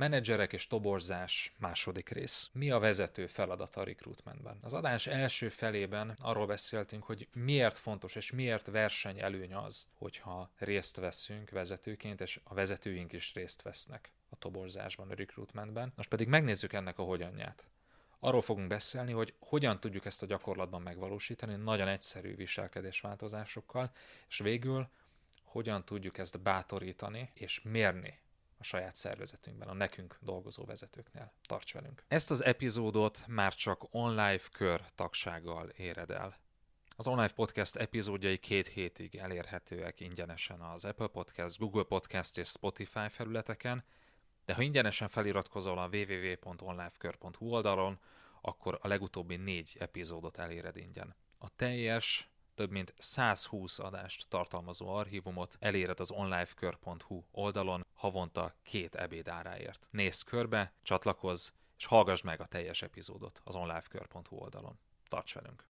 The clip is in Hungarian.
Menedzserek és toborzás második rész. Mi a vezető feladata a recruitmentben? Az adás első felében arról beszéltünk, hogy miért fontos és miért verseny előny az, hogyha részt veszünk vezetőként, és a vezetőink is részt vesznek a toborzásban, a recruitmentben. Most pedig megnézzük ennek a hogyanját. Arról fogunk beszélni, hogy hogyan tudjuk ezt a gyakorlatban megvalósítani, nagyon egyszerű viselkedésváltozásokkal, és végül hogyan tudjuk ezt bátorítani és mérni a saját szervezetünkben, a nekünk dolgozó vezetőknél. Tarts velünk! Ezt az epizódot már csak online kör tagsággal éred el. Az online podcast epizódjai két hétig elérhetőek ingyenesen az Apple Podcast, Google Podcast és Spotify felületeken, de ha ingyenesen feliratkozol a www.onlifekör.hu oldalon, akkor a legutóbbi négy epizódot eléred ingyen. A teljes több mint 120 adást tartalmazó archívumot eléred az onlifekör.hu oldalon havonta két ebéd áráért. Nézz körbe, csatlakozz, és hallgass meg a teljes epizódot az onlifekör.hu oldalon. Tarts velünk!